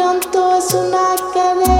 cantoso na cadeira.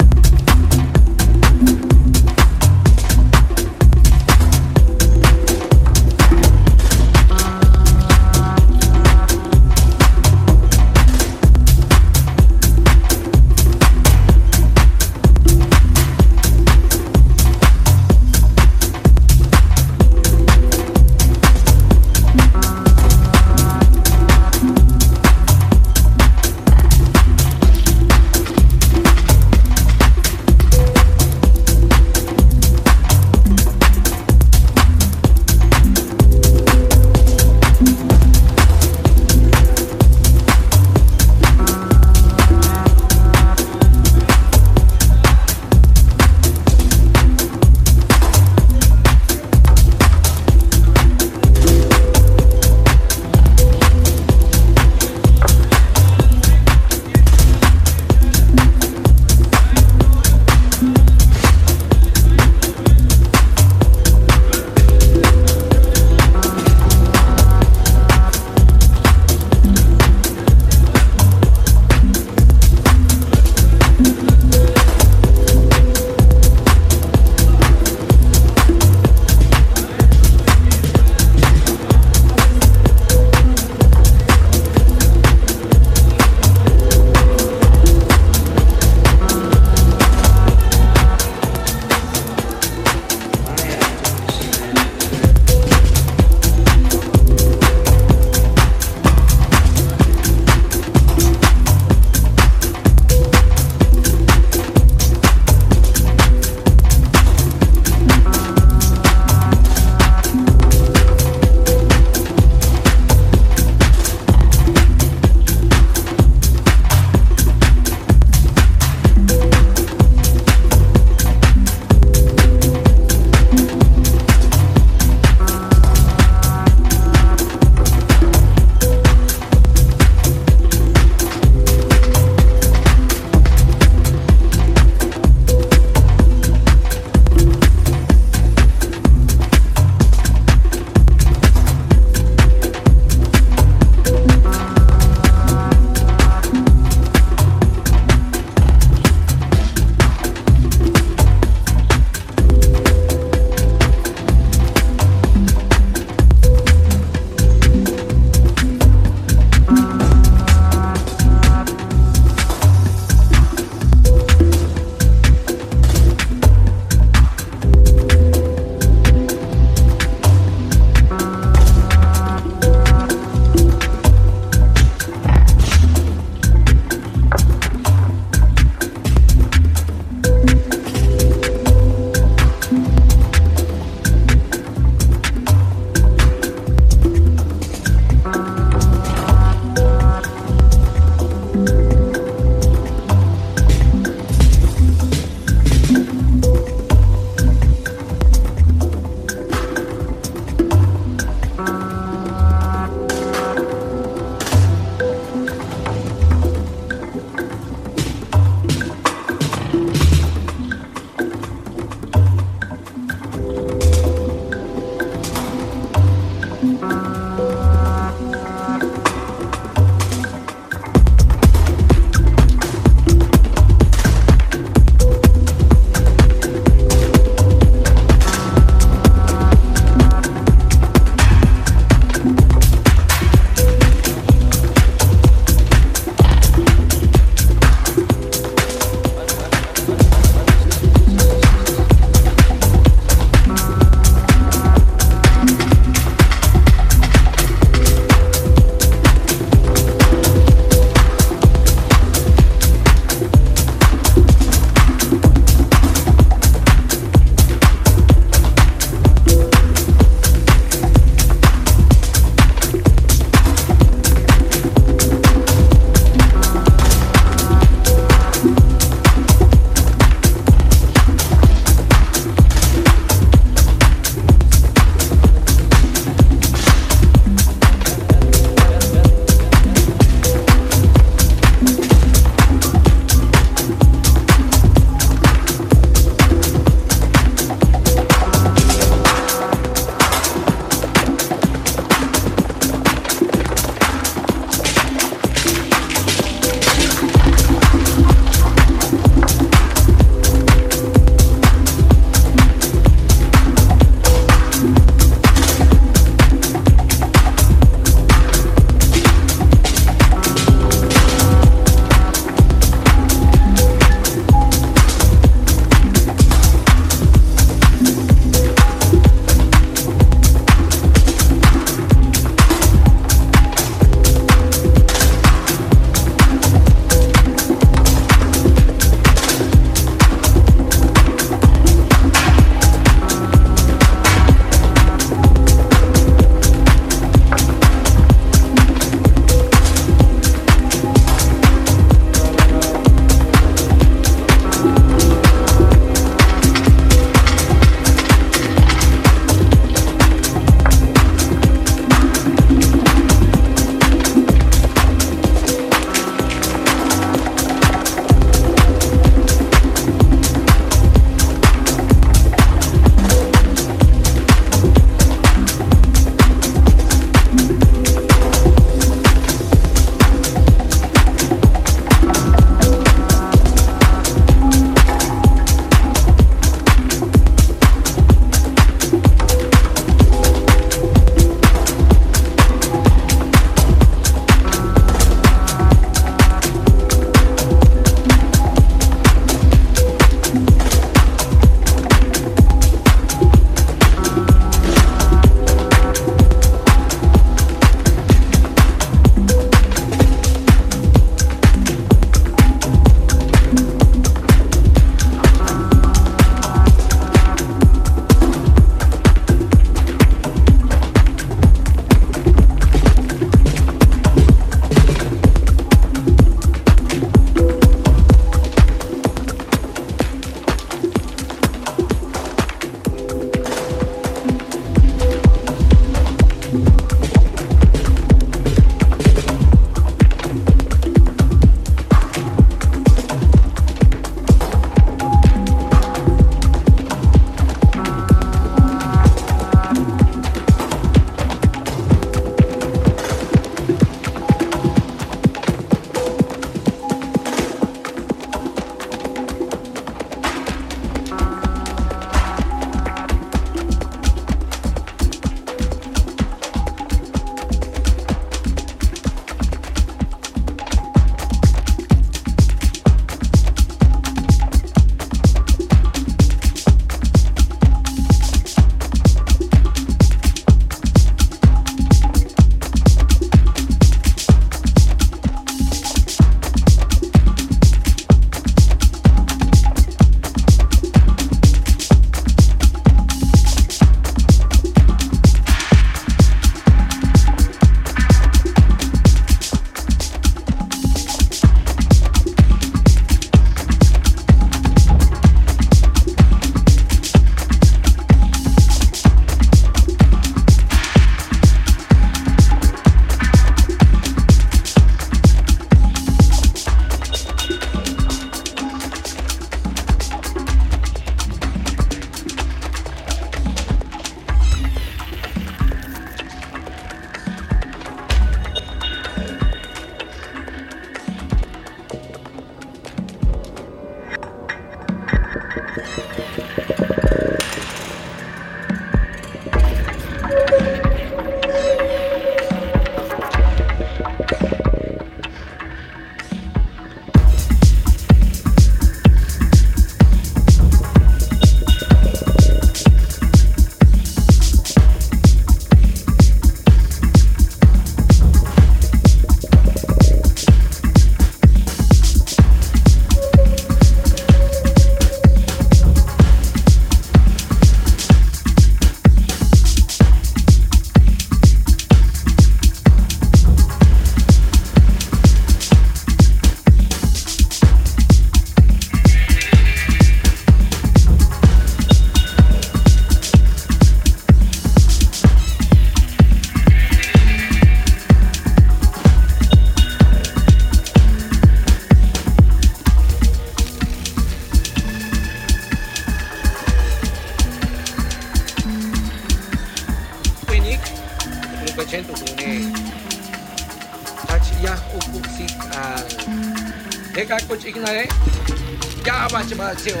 motivation.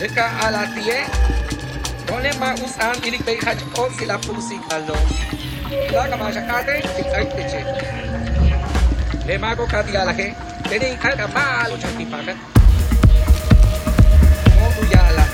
Leka alatie, olema usan ilik bei haj o sila pusi kalo. Laga maja kate, tikai tiche. Le mago kati alahe, teni kaka malo chati pakat. Mogu ya alahe.